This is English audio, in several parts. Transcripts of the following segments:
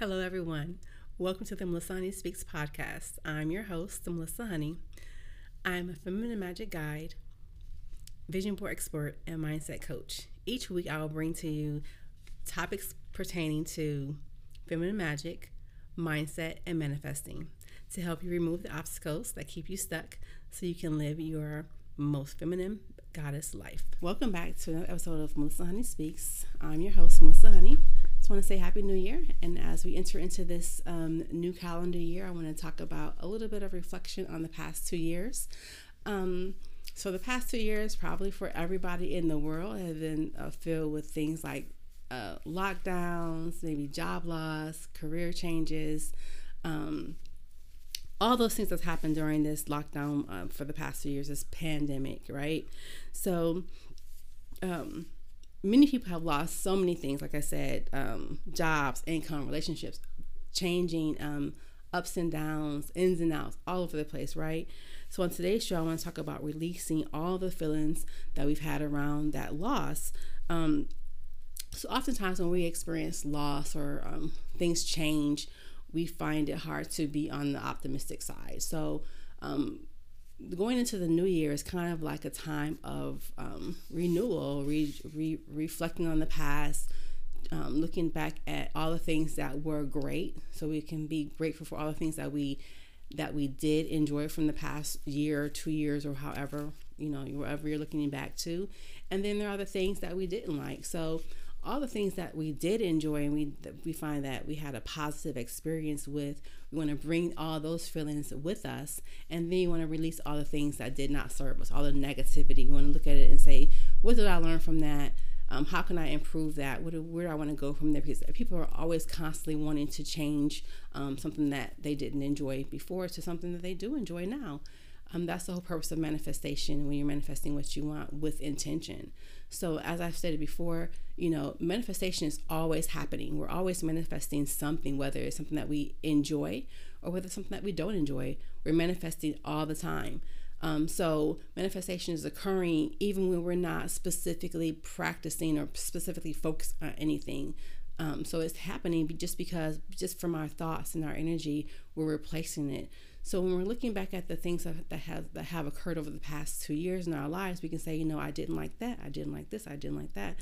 Hello, everyone. Welcome to the Melissa Honey Speaks podcast. I'm your host, Melissa Honey. I'm a feminine magic guide, vision board expert, and mindset coach. Each week, I will bring to you topics pertaining to feminine magic, mindset, and manifesting to help you remove the obstacles that keep you stuck so you can live your most feminine goddess life. Welcome back to another episode of Melissa Honey Speaks. I'm your host, Melissa Honey. Just want to say Happy New Year. And as we enter into this um, new calendar year, I want to talk about a little bit of reflection on the past two years. Um, so, the past two years, probably for everybody in the world, have been uh, filled with things like uh, lockdowns, maybe job loss, career changes. Um, all those things that's happened during this lockdown uh, for the past two years, this pandemic, right? So, um, many people have lost so many things, like I said, um, jobs, income, relationships, changing, um, ups and downs, ins and outs, all over the place, right? So, on today's show, I want to talk about releasing all the feelings that we've had around that loss. Um, so, oftentimes, when we experience loss or um, things change, we find it hard to be on the optimistic side. So, um, going into the new year is kind of like a time of um, renewal, re, re, reflecting on the past, um, looking back at all the things that were great, so we can be grateful for all the things that we that we did enjoy from the past year two years or however you know wherever you're looking back to, and then there are the things that we didn't like. So all the things that we did enjoy and we we find that we had a positive experience with we want to bring all those feelings with us and then you want to release all the things that did not serve us all the negativity. We want to look at it and say what did i learn from that? Um, how can i improve that? What, where do i want to go from there? Because people are always constantly wanting to change um, something that they didn't enjoy before to something that they do enjoy now um, that's the whole purpose of manifestation when you're manifesting what you want with intention. So, as I've stated before, you know, manifestation is always happening. We're always manifesting something, whether it's something that we enjoy or whether it's something that we don't enjoy. We're manifesting all the time. Um, so, manifestation is occurring even when we're not specifically practicing or specifically focused on anything. Um, so, it's happening just because, just from our thoughts and our energy, we're replacing it. So when we're looking back at the things that, that have that have occurred over the past two years in our lives, we can say, you know, I didn't like that, I didn't like this, I didn't like that.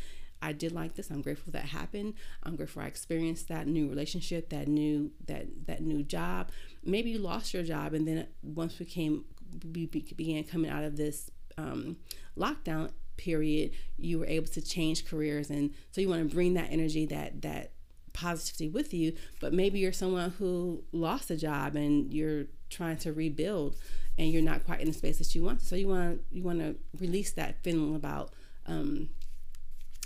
I did like this. I'm grateful that happened. I'm grateful I experienced that new relationship, that new that that new job. Maybe you lost your job, and then once we came we began coming out of this um, lockdown period, you were able to change careers, and so you want to bring that energy, that that positivity with you. But maybe you're someone who lost a job and you're trying to rebuild and you're not quite in the space that you want. So you want you want to release that feeling about um,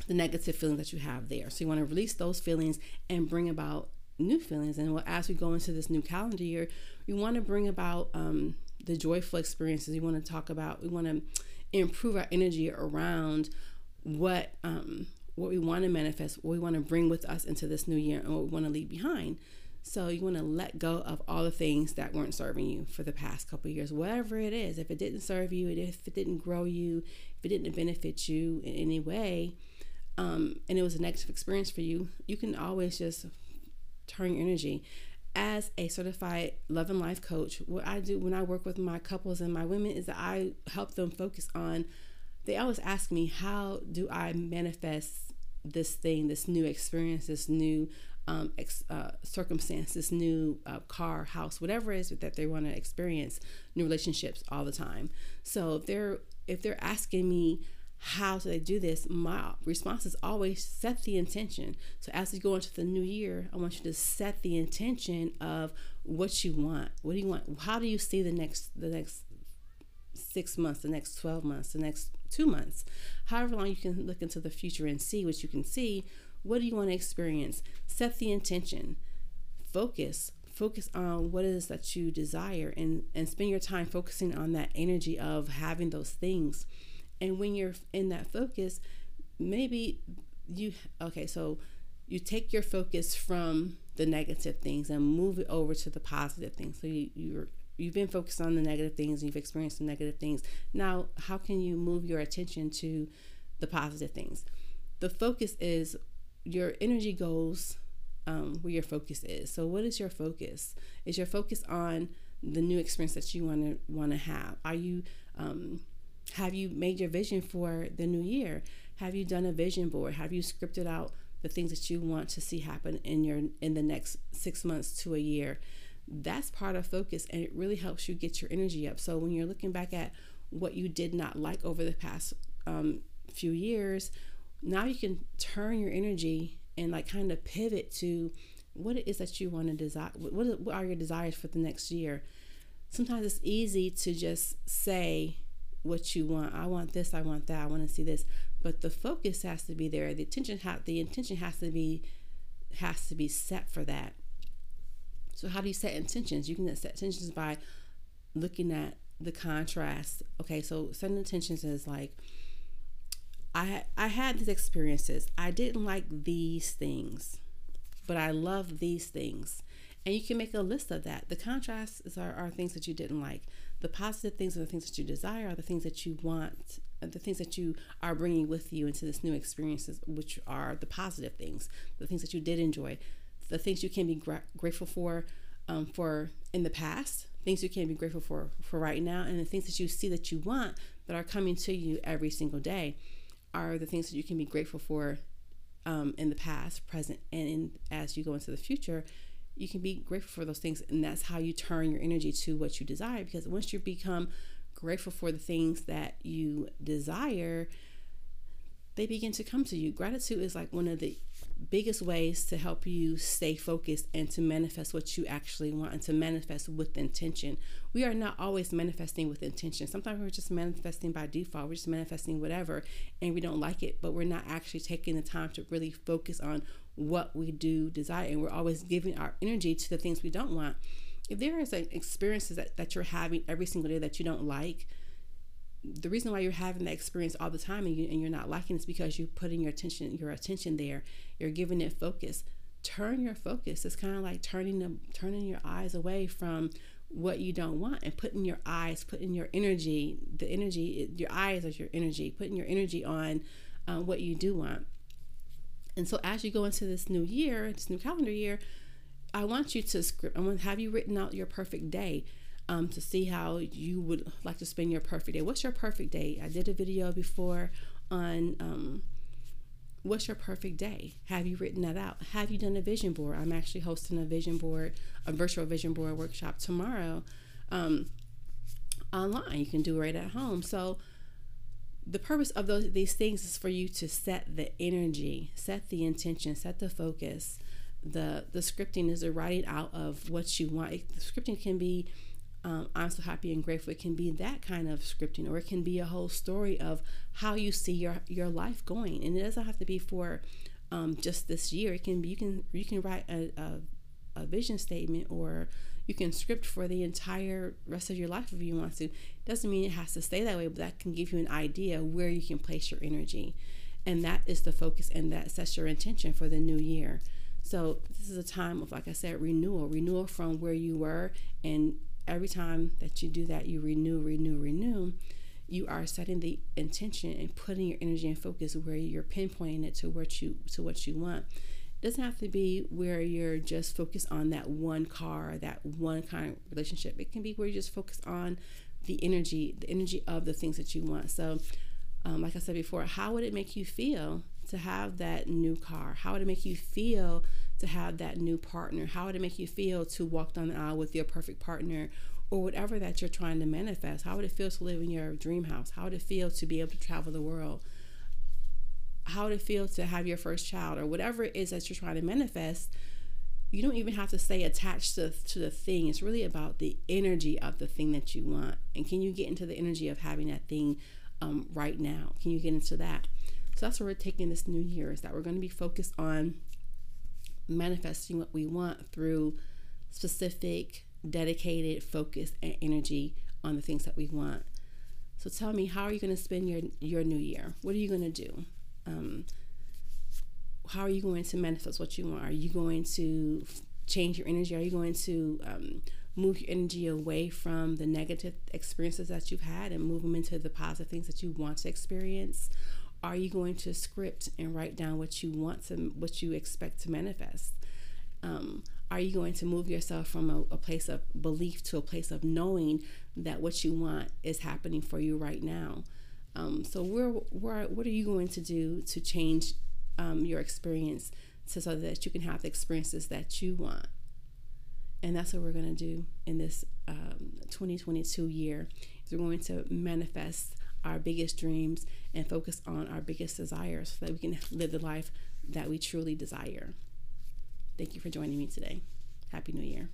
the negative feelings that you have there. So you want to release those feelings and bring about new feelings. And as we go into this new calendar year, we want to bring about um, the joyful experiences. We want to talk about. We want to improve our energy around what um, what we want to manifest, what we want to bring with us into this new year, and what we want to leave behind. So you want to let go of all the things that weren't serving you for the past couple years, whatever it is. If it didn't serve you, if it didn't grow you, if it didn't benefit you in any way, um, and it was a negative experience for you, you can always just turn your energy. As a certified love and life coach, what I do when I work with my couples and my women is that I help them focus on. They always ask me, "How do I manifest this thing, this new experience, this new um, ex, uh, circumstance, this new uh, car, house, whatever it is that they want to experience, new relationships all the time. So if they're if they're asking me how do they do this, my response is always set the intention. So as we go into the new year, I want you to set the intention of what you want. What do you want? How do you see the next the next six months, the next 12 months, the next two months, however long you can look into the future and see what you can see what do you want to experience? Set the intention. Focus. Focus on what it is that you desire and, and spend your time focusing on that energy of having those things. And when you're in that focus, maybe you, okay, so you take your focus from the negative things and move it over to the positive things. So you, you're you've been focused on the negative things and you've experienced the negative things now how can you move your attention to the positive things the focus is your energy goes um, where your focus is. So, what is your focus? Is your focus on the new experience that you want to want to have? Are you um, have you made your vision for the new year? Have you done a vision board? Have you scripted out the things that you want to see happen in your in the next six months to a year? That's part of focus, and it really helps you get your energy up. So when you're looking back at what you did not like over the past um, few years, now you can turn your energy and like kind of pivot to what it is that you want to desire. What, what are your desires for the next year? Sometimes it's easy to just say what you want. I want this. I want that. I want to see this. But the focus has to be there. The attention ha- the intention has to be has to be set for that. So how do you set intentions? You can set intentions by looking at the contrast. Okay, so setting intentions is like I I had these experiences. I didn't like these things, but I love these things. And you can make a list of that. The contrasts are, are things that you didn't like. The positive things are the things that you desire, are the things that you want, the things that you are bringing with you into this new experiences, which are the positive things, the things that you did enjoy, the things you can be gra- grateful for um, for in the past, things you can be grateful for for right now, and the things that you see that you want that are coming to you every single day are the things that you can be grateful for um, in the past, present, and in, as you go into the future, you can be grateful for those things. And that's how you turn your energy to what you desire. Because once you become grateful for the things that you desire, they begin to come to you. Gratitude is like one of the biggest ways to help you stay focused and to manifest what you actually want and to manifest with intention. We are not always manifesting with intention. Sometimes we're just manifesting by default. We're just manifesting whatever and we don't like it, but we're not actually taking the time to really focus on what we do desire. And we're always giving our energy to the things we don't want. If there is like experiences that, that you're having every single day that you don't like, the reason why you're having that experience all the time and, you, and you're not liking it is because you're putting your attention your attention there. You're giving it focus. Turn your focus. It's kind of like turning them turning your eyes away from what you don't want and putting your eyes putting your energy the energy your eyes are your energy putting your energy on um, what you do want. And so as you go into this new year this new calendar year i want you to script i want to have you written out your perfect day um, to see how you would like to spend your perfect day. What's your perfect day? I did a video before on um, what's your perfect day. Have you written that out? Have you done a vision board? I'm actually hosting a vision board, a virtual vision board workshop tomorrow um, online. You can do it right at home. So the purpose of those these things is for you to set the energy, set the intention, set the focus. The the scripting is the writing out of what you want. The scripting can be um, I'm so happy and grateful. It can be that kind of scripting, or it can be a whole story of how you see your your life going. And it doesn't have to be for um, just this year. It can be you can you can write a, a, a vision statement, or you can script for the entire rest of your life if you want to. Doesn't mean it has to stay that way, but that can give you an idea where you can place your energy, and that is the focus, and that sets your intention for the new year. So this is a time of, like I said, renewal, renewal from where you were and every time that you do that, you renew, renew, renew. You are setting the intention and putting your energy and focus where you're pinpointing it to what you to what you want. It doesn't have to be where you're just focused on that one car, that one kind of relationship. It can be where you just focus on the energy, the energy of the things that you want. So, um, like I said before, how would it make you feel to have that new car? How would it make you feel to have that new partner? How would it make you feel to walk down the aisle with your perfect partner or whatever that you're trying to manifest? How would it feel to live in your dream house? How would it feel to be able to travel the world? How would it feel to have your first child or whatever it is that you're trying to manifest? You don't even have to stay attached to, to the thing. It's really about the energy of the thing that you want. And can you get into the energy of having that thing um, right now? Can you get into that? So that's where we're taking this new year is that we're going to be focused on manifesting what we want through specific, dedicated focus and energy on the things that we want. So tell me, how are you going to spend your your new year? What are you going to do? Um, how are you going to manifest what you want? Are you going to change your energy? Are you going to um, move your energy away from the negative experiences that you've had and move them into the positive things that you want to experience? Are you going to script and write down what you want to, what you expect to manifest? Um, are you going to move yourself from a, a, place of belief to a place of knowing that what you want is happening for you right now? Um, so, where, where, what are you going to do to change um, your experience to, so that you can have the experiences that you want? And that's what we're going to do in this um, 2022 year. Is we're going to manifest our biggest dreams and focus on our biggest desires so that we can live the life that we truly desire. Thank you for joining me today. Happy New Year.